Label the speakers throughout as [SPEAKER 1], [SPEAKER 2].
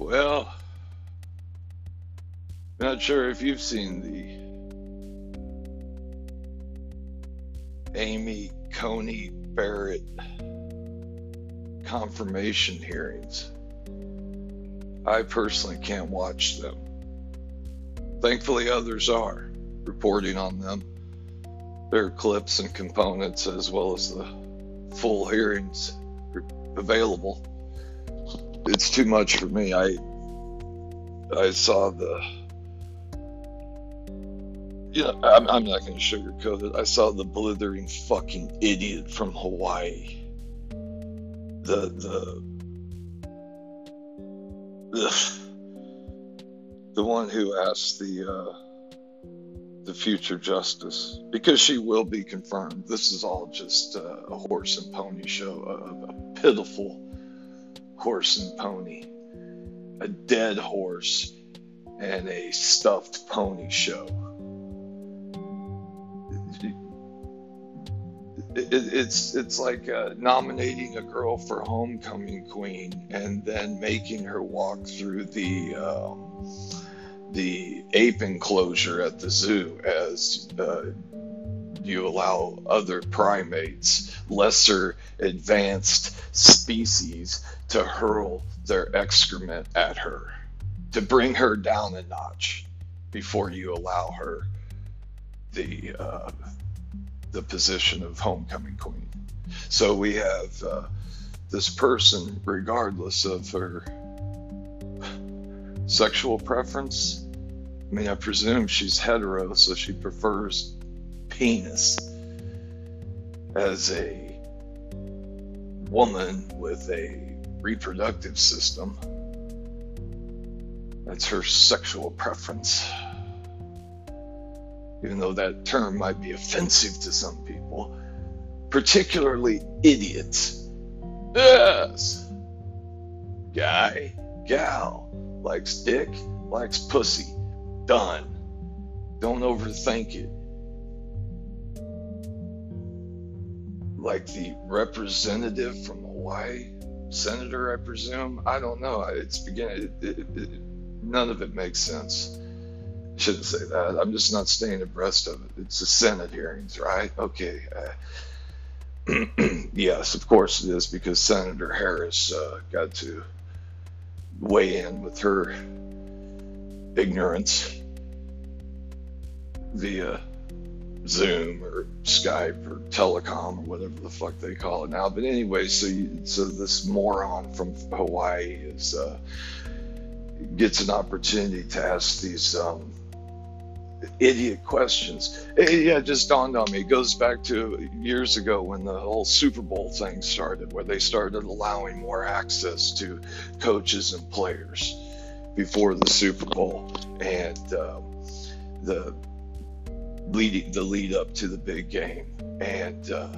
[SPEAKER 1] Well, not sure if you've seen the Amy Coney Barrett confirmation hearings. I personally can't watch them. Thankfully, others are reporting on them. There are clips and components as well as the full hearings available. It's too much for me. I I saw the you know, I'm, I'm not going to sugarcoat it. I saw the blithering fucking idiot from Hawaii. The the the, the one who asked the uh, the future justice because she will be confirmed. This is all just uh, a horse and pony show, a, a pitiful horse and pony, a dead horse and a stuffed pony show. It, it, it's it's like uh, nominating a girl for homecoming queen and then making her walk through the um, the ape enclosure at the zoo as uh, you allow other primates, lesser advanced species, to hurl their excrement at her, to bring her down a notch before you allow her the uh, the position of homecoming queen. So we have uh, this person, regardless of her sexual preference. I mean, I presume she's hetero, so she prefers penis as a woman with a reproductive system. That's her sexual preference. Even though that term might be offensive to some people, particularly idiots. Yes. Guy, gal, likes dick, likes pussy. Done. Don't overthink it. Like the representative from Hawaii, senator, I presume. I don't know. It's beginning. It, it, it, none of it makes sense. I shouldn't say that. I'm just not staying abreast of it. It's the Senate hearings, right? Okay. Uh, yes, of course it is because Senator Harris uh, got to weigh in with her ignorance via Zoom or Skype or telecom or whatever the fuck they call it now. But anyway, so you, so this moron from Hawaii is uh, gets an opportunity to ask these um, idiot questions. It, yeah, it just dawned on me. It goes back to years ago when the whole Super Bowl thing started, where they started allowing more access to coaches and players before the Super Bowl and um, the leading the lead up to the big game. And uh,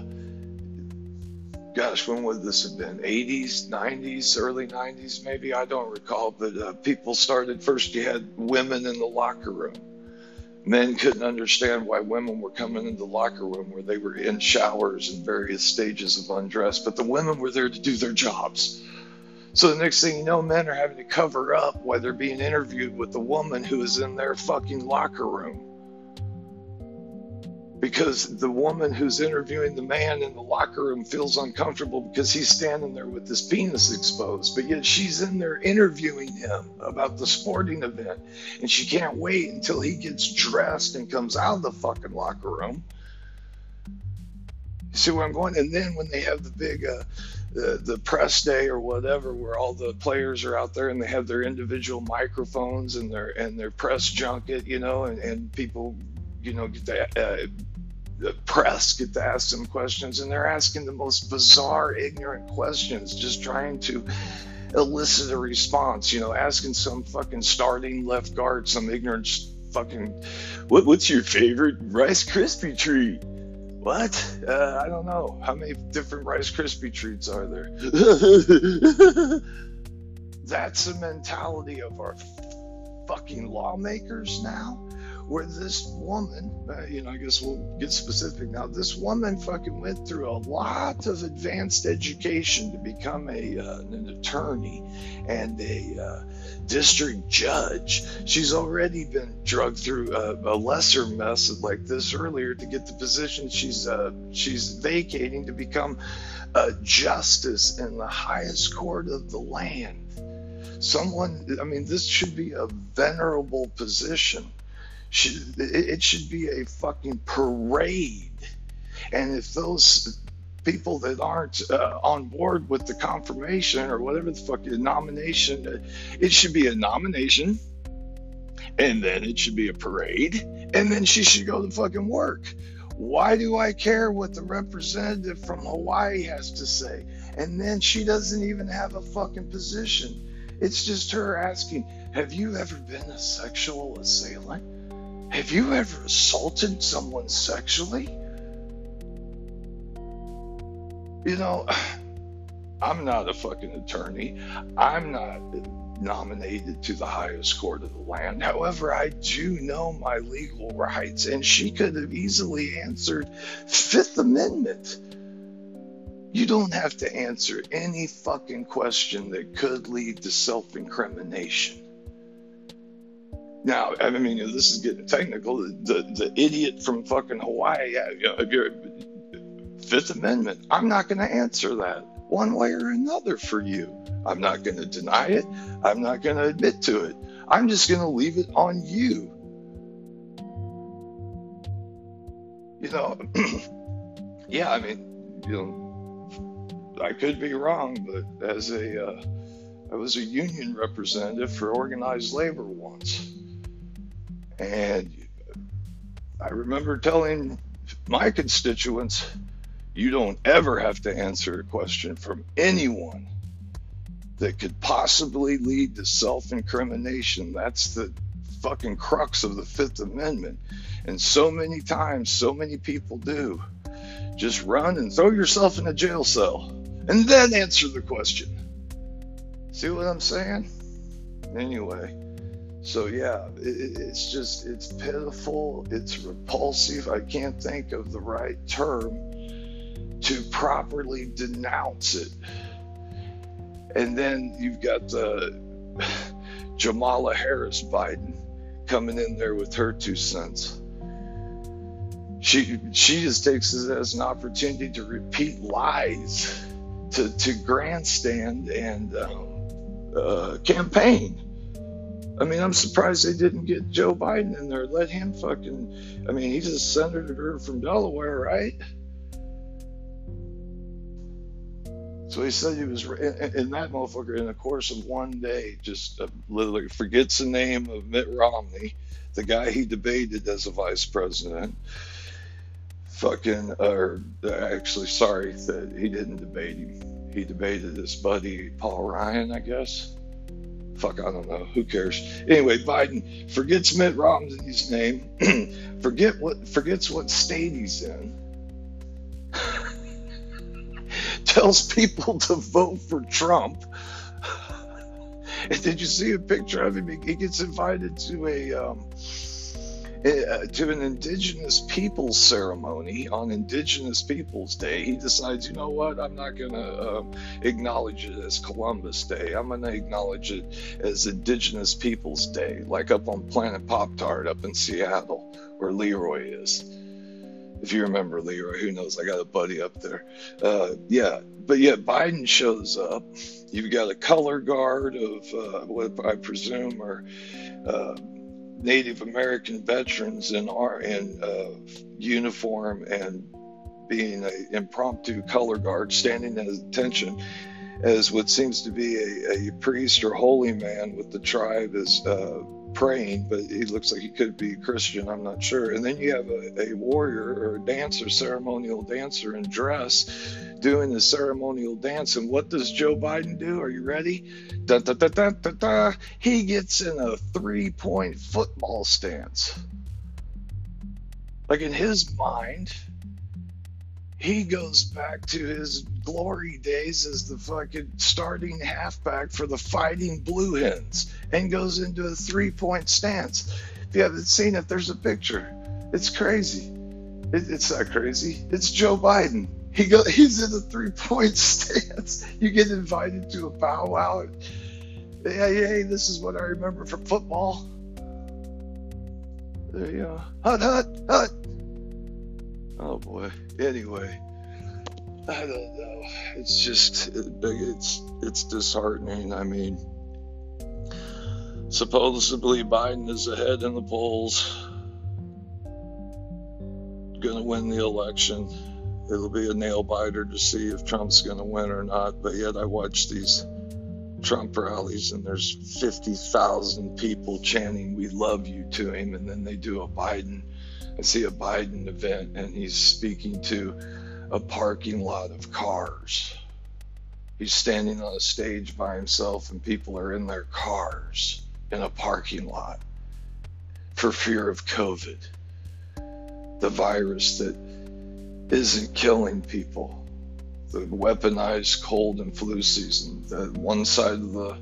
[SPEAKER 1] gosh, when would this have been? 80s, 90s, early 90s, maybe I don't recall. But uh, people started first. You had women in the locker room. Men couldn't understand why women were coming into the locker room where they were in showers and various stages of undress, but the women were there to do their jobs. So the next thing you know, men are having to cover up while they're being interviewed with the woman who is in their fucking locker room because the woman who's interviewing the man in the locker room feels uncomfortable because he's standing there with his penis exposed, but yet she's in there interviewing him about the sporting event, and she can't wait until he gets dressed and comes out of the fucking locker room. You see where I'm going? And then when they have the big, uh, the, the press day or whatever, where all the players are out there and they have their individual microphones and their and their press junket, you know, and, and people, you know, get that. Uh, the press get to ask them questions, and they're asking the most bizarre, ignorant questions, just trying to elicit a response. You know, asking some fucking starting left guard some ignorant fucking, what, what's your favorite Rice Krispie treat? What? Uh, I don't know. How many different Rice Krispie treats are there? That's the mentality of our fucking lawmakers now where this woman, uh, you know, I guess we'll get specific now. This woman fucking went through a lot of advanced education to become a uh, an attorney and a uh, district judge. She's already been drugged through a, a, lesser mess like this earlier to get the position she's uh, she's vacating to become a justice in the highest court of the land. Someone, I mean, this should be a venerable position. Should, it should be a fucking parade. And if those people that aren't uh, on board with the confirmation or whatever the fuck the nomination, uh, it should be a nomination, and then it should be a parade, and then she should go to fucking work. Why do I care what the representative from Hawaii has to say? And then she doesn't even have a fucking position. It's just her asking, Have you ever been a sexual assailant? Have you ever assaulted someone sexually? You know, I'm not a fucking attorney. I'm not nominated to the highest court of the land. However, I do know my legal rights, and she could have easily answered Fifth Amendment. You don't have to answer any fucking question that could lead to self incrimination. Now, I mean, this is getting technical. The, the idiot from fucking Hawaii, you know, Fifth Amendment, I'm not going to answer that one way or another for you. I'm not going to deny it. I'm not going to admit to it. I'm just going to leave it on you. You know, yeah, I mean, you know, I could be wrong, but as a, uh, I was a union representative for organized labor once. And I remember telling my constituents, you don't ever have to answer a question from anyone that could possibly lead to self incrimination. That's the fucking crux of the Fifth Amendment. And so many times, so many people do. Just run and throw yourself in a jail cell and then answer the question. See what I'm saying? Anyway. So yeah, it, it's just it's pitiful, it's repulsive. I can't think of the right term to properly denounce it. And then you've got the Jamala Harris Biden coming in there with her two cents. She she just takes it as an opportunity to repeat lies, to to grandstand and um, uh, campaign. I mean, I'm surprised they didn't get Joe Biden in there. Let him fucking. I mean, he's a senator from Delaware, right? So he said he was in, that motherfucker in the course of one day, just uh, literally forgets the name of Mitt Romney, the guy he debated as a vice president. Fucking, or actually, sorry that he didn't debate him. He debated his buddy Paul Ryan, I guess fuck, I don't know. Who cares? Anyway, Biden forgets Mitt Romney's name, forget what forgets what state he's in. Tells people to vote for Trump. And did you see a picture of him? He gets invited to a um, uh, to an Indigenous Peoples ceremony on Indigenous Peoples Day, he decides, you know what, I'm not going to um, acknowledge it as Columbus Day. I'm going to acknowledge it as Indigenous Peoples Day, like up on Planet Pop Tart up in Seattle, where Leroy is. If you remember Leroy, who knows? I got a buddy up there. Uh, yeah, but yet Biden shows up. You've got a color guard of uh, what I presume are uh, Native American veterans in our in uh, uniform and being an impromptu color guard standing at attention as what seems to be a, a priest or holy man with the tribe is uh, praying, but he looks like he could be a Christian. I'm not sure. And then you have a, a warrior or a dancer, ceremonial dancer in dress, doing the ceremonial dance. And what does Joe Biden do? Are you ready? Da, da, da, da, da, da. He gets in a three point football stance. Like in his mind, he goes back to his glory days as the fucking starting halfback for the Fighting Blue Hens and goes into a three point stance. If you haven't seen it, there's a picture. It's crazy. It, it's not crazy. It's Joe Biden. He go, he's in a three point stance. You get invited to a powwow. Hey, hey, this is what I remember from football. There you go. Hut, hut, hut. Oh boy. Anyway, I don't know. It's just it's it's disheartening. I mean, supposedly Biden is ahead in the polls, going to win the election. It'll be a nail biter to see if Trump's going to win or not. But yet, I watch these Trump rallies and there's 50,000 people chanting, We love you to him. And then they do a Biden, I see a Biden event and he's speaking to a parking lot of cars. He's standing on a stage by himself and people are in their cars in a parking lot for fear of COVID, the virus that isn't killing people the weaponized cold and flu season. The one side of the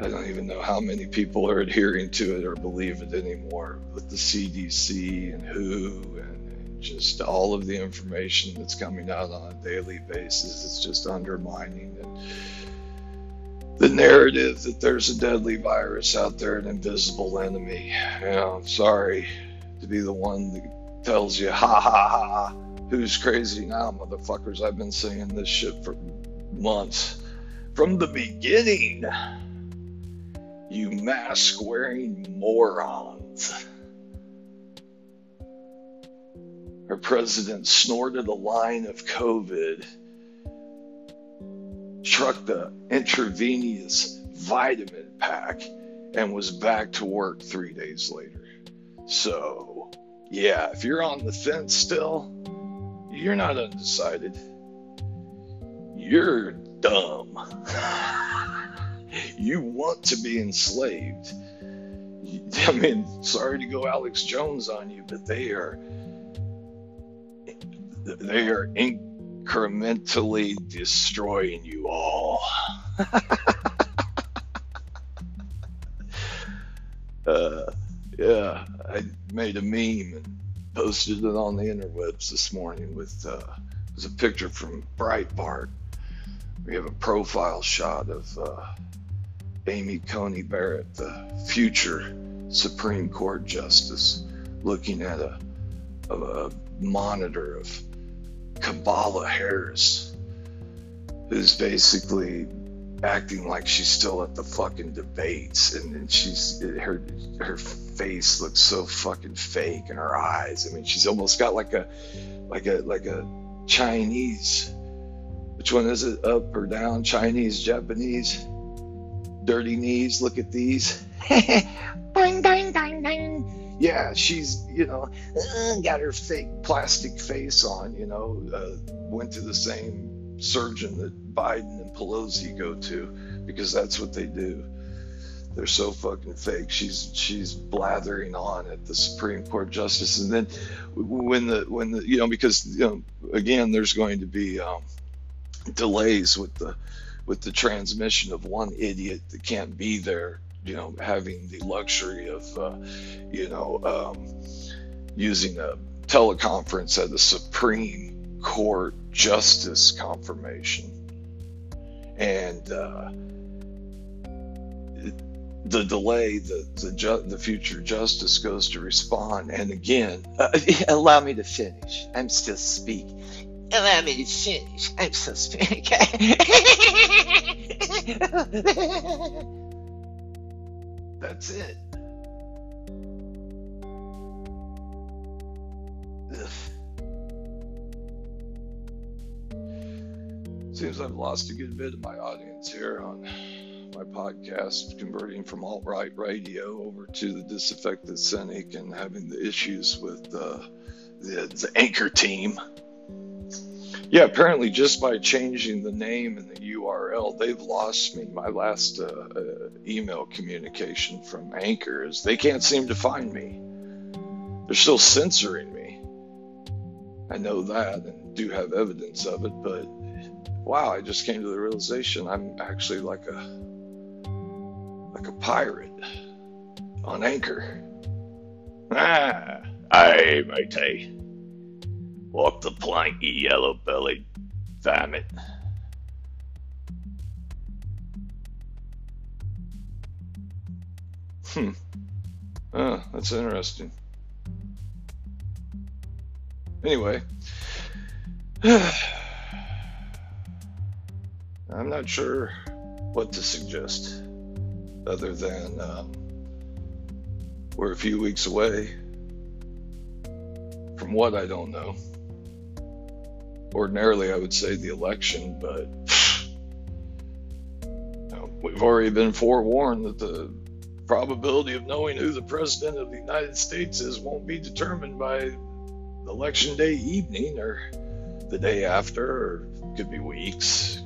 [SPEAKER 1] I don't even know how many people are adhering to it or believe it anymore with the CDC and WHO and just all of the information that's coming out on a daily basis. It's just undermining it. The narrative that there's a deadly virus out there, an invisible enemy. I'm sorry to be the one that tells you, ha ha ha, Who's crazy now, motherfuckers? I've been saying this shit for months. From the beginning, you mask wearing morons. Our president snorted a line of COVID, trucked the intravenous vitamin pack, and was back to work three days later. So, yeah, if you're on the fence still, you're not undecided. You're dumb. you want to be enslaved. I mean, sorry to go Alex Jones on you, but they are they are incrementally destroying you all. uh, yeah, I made a meme and posted it on the interwebs this morning with uh, was a picture from Breitbart. We have a profile shot of uh, Amy Coney Barrett, the future Supreme Court justice, looking at a, a, a monitor of Kamala Harris, who's basically acting like she's still at the fucking debates and, and she's her her face looks so fucking fake and her eyes. I mean she's almost got like a like a like a chinese which one is it up or down chinese japanese dirty knees look at these yeah she's you know uh, got her fake plastic face on you know uh, went to the same surgeon that Biden and Pelosi go to because that's what they do. They're so fucking fake. She's she's blathering on at the Supreme Court justice, and then when the when the you know because you know again there's going to be um, delays with the with the transmission of one idiot that can't be there. You know, having the luxury of uh, you know um, using a teleconference at the Supreme court justice confirmation. And uh, the delay, the the, ju- the future justice goes to respond. And again, uh, allow me to finish. I'm still speaking. Allow me to finish. I'm still speaking. That's it. Seems I've lost a good bit of my audience here on my podcast, converting from alt right radio over to the disaffected cynic and having the issues with uh, the, the anchor team. Yeah, apparently just by changing the name and the URL, they've lost me. My last uh, uh, email communication from Anchor is they can't seem to find me. They're still censoring me. I know that and do have evidence of it, but wow, I just came to the realization I'm actually like a like a pirate on anchor.
[SPEAKER 2] Ah, aye, matey. Walk the plank, you yellow bellied vomit.
[SPEAKER 1] Hmm. Oh, that's interesting. Anyway, I'm not sure what to suggest other than um, we're a few weeks away from what I don't know. Ordinarily, I would say the election, but you know, we've already been forewarned that the probability of knowing who the president of the United States is won't be determined by election day evening or the day after, or could be weeks,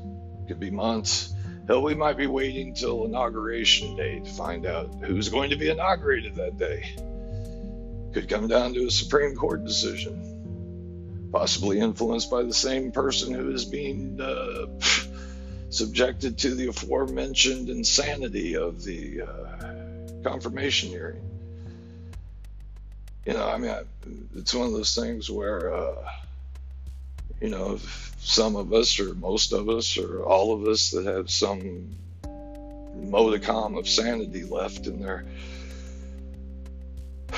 [SPEAKER 1] could be months. Hell, we might be waiting till inauguration day to find out who's going to be inaugurated that day. Could come down to a Supreme Court decision, possibly influenced by the same person who is being uh, subjected to the aforementioned insanity of the uh, confirmation hearing. You know, I mean, it's one of those things where, uh, you know, some of us, or most of us, or all of us that have some modicum of sanity left in their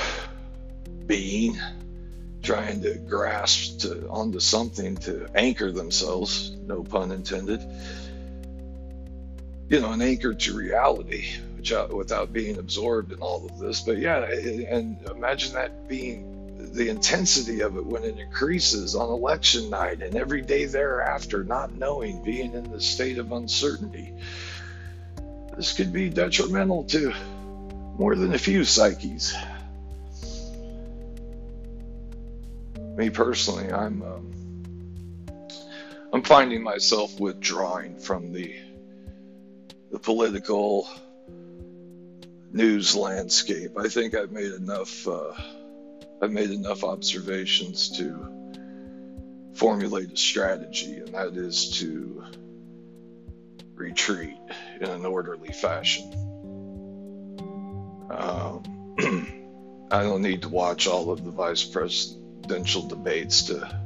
[SPEAKER 1] being, trying to grasp to, onto something to anchor themselves, no pun intended, you know, an anchor to reality without being absorbed in all of this. But yeah, and imagine that being the intensity of it when it increases on election night and every day thereafter, not knowing, being in the state of uncertainty. This could be detrimental to more than a few psyches. Me personally, I'm um, I'm finding myself withdrawing from the the political news landscape. I think I've made enough. Uh, I've made enough observations to formulate a strategy, and that is to retreat in an orderly fashion. Um, I don't need to watch all of the vice presidential debates to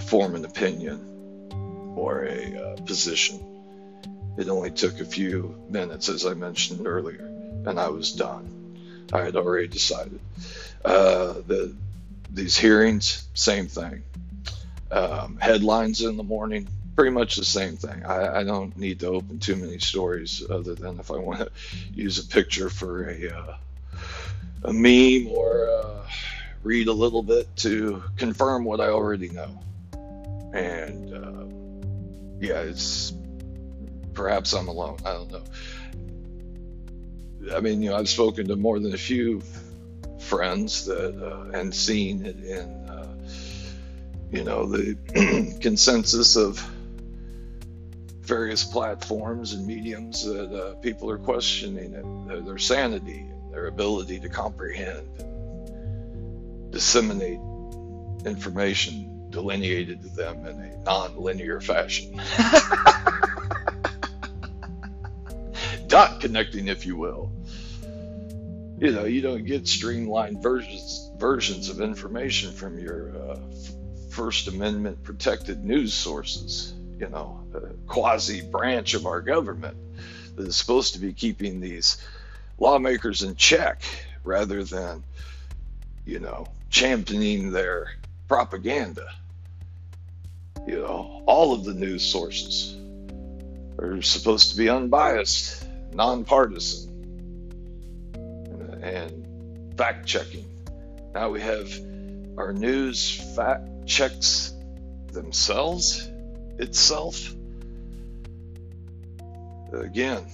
[SPEAKER 1] form an opinion or a uh, position. It only took a few minutes, as I mentioned earlier, and I was done. I had already decided. Uh, the, these hearings, same thing. Um, headlines in the morning, pretty much the same thing. I, I, don't need to open too many stories other than if I want to use a picture for a, uh, a meme or uh, read a little bit to confirm what I already know. And uh, yeah, it's perhaps I'm alone. I don't know. I mean, you know, I've spoken to more than a few friends that uh, and seen it in, uh, you know, the consensus of various platforms and mediums that uh, people are questioning it, their, their sanity their ability to comprehend disseminate information delineated to them in a non-linear fashion. dot connecting, if you will. You know, you don't get streamlined versions versions of information from your uh, First Amendment protected news sources. You know, a quasi branch of our government that is supposed to be keeping these lawmakers in check rather than, you know, championing their propaganda. You know, all of the news sources are supposed to be unbiased nonpartisan, and fact checking. Now we have our news fact checks themselves, itself. Again,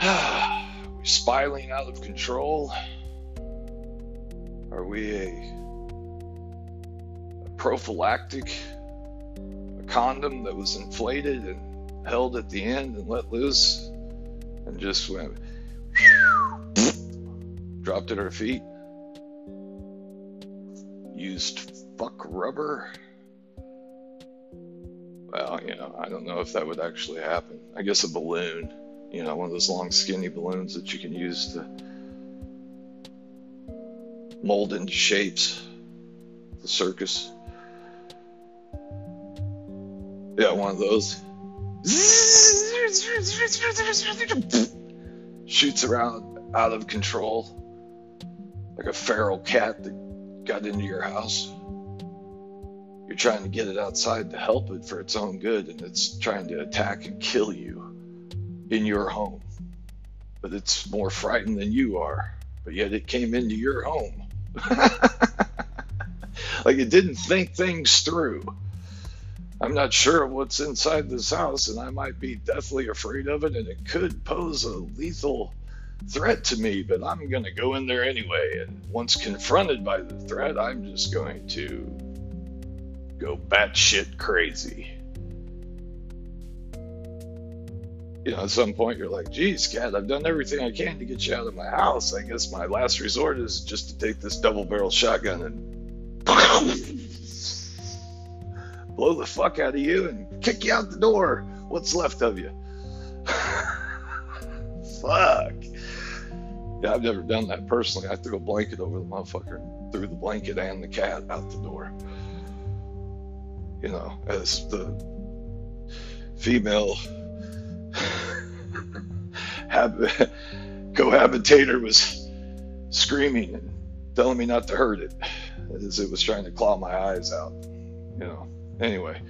[SPEAKER 1] we're spiraling out of control? Are we a, a prophylactic a condom that was inflated and held at the end and let loose and just went dropped at our feet. used fuck rubber. Well, you know, I don't know if that would actually happen. I guess a balloon, you know, one of those long, skinny balloons that you can use to mold into shapes. The circus. Yeah, one of those. Shoots around out of control like a feral cat that got into your house. You're trying to get it outside to help it for its own good, and it's trying to attack and kill you in your home. But it's more frightened than you are, but yet it came into your home. like it didn't think things through. I'm not sure what's inside this house, and I might be deathly afraid of it, and it could pose a lethal threat to me, but I'm going to go in there anyway. And once confronted by the threat, I'm just going to go batshit crazy. You know, at some point you're like, geez, cat, I've done everything I can to get you out of my house. I guess my last resort is just to take this double barrel shotgun and blow the fuck out of you and kick you out the door. What's left of you? fuck. Yeah, I've never done that personally. I threw a blanket over the motherfucker and threw the blanket and the cat out the door. You know, as the female cohabitator was screaming and telling me not to hurt it as it was trying to claw my eyes out. You know, anyway.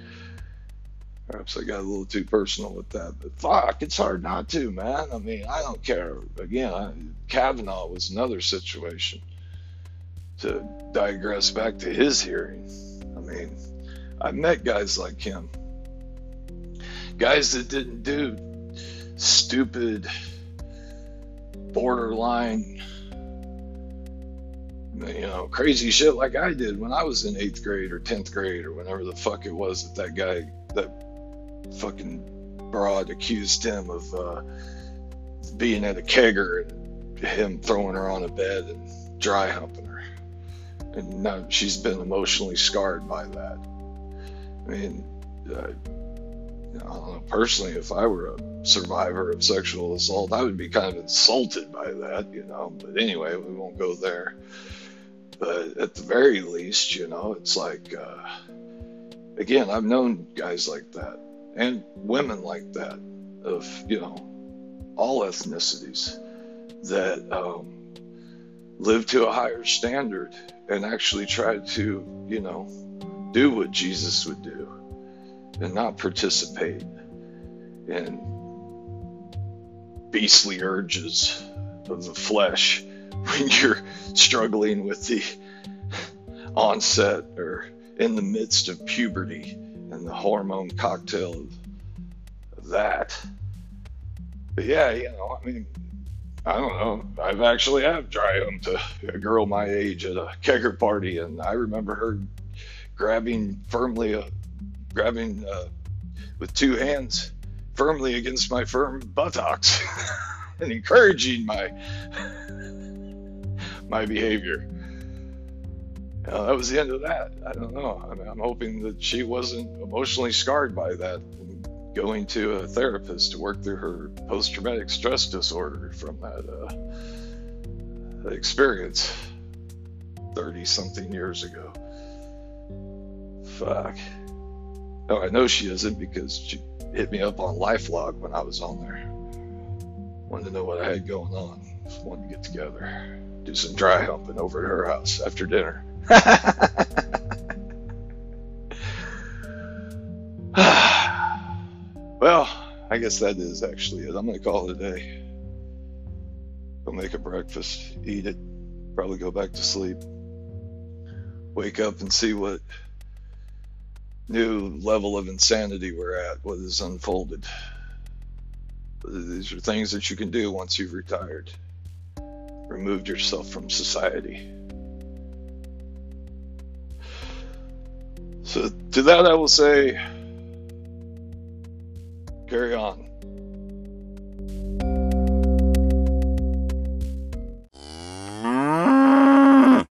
[SPEAKER 1] Perhaps I got a little too personal with that, but fuck, it's hard not to, man. I mean, I don't care. Again, I, Kavanaugh was another situation. To digress back to his hearing, I mean, I met guys like him, guys that didn't do stupid, borderline, you know, crazy shit like I did when I was in eighth grade or tenth grade or whenever the fuck it was that that guy that fucking broad accused him of uh, being at a kegger and him throwing her on a bed and dry humping her. And now she's been emotionally scarred by that. I mean, uh, know, personally, if I were a survivor of sexual assault, I would be kind of insulted by that, you know. But anyway, we won't go there. But at the very least, you know, it's like, uh, again, I've known guys like that and women like that of you know all ethnicities that um, live to a higher standard and actually try to you know do what Jesus would do and not participate in beastly urges of the flesh when you're struggling with the onset or in the midst of puberty and the hormone cocktail of that. But yeah, you know, I mean, I don't know. I've actually have dry humped a, a girl my age at a kegger party, and I remember her grabbing firmly, grabbing uh, with two hands firmly against my firm buttocks and encouraging my my behavior uh, that was the end of that. I don't know. I mean, I'm hoping that she wasn't emotionally scarred by that going to a therapist to work through her post traumatic stress disorder from that uh, experience 30 something years ago. Fuck. Oh, I know she isn't because she hit me up on Lifelog when I was on there. Wanted to know what I had going on. Wanted to get together, do some dry humping over at her house after dinner. well, I guess that is actually it. I'm going to call it a day. Go make a breakfast, eat it, probably go back to sleep. Wake up and see what new level of insanity we're at, what has unfolded. These are things that you can do once you've retired, removed yourself from society. So to that I will say, carry on.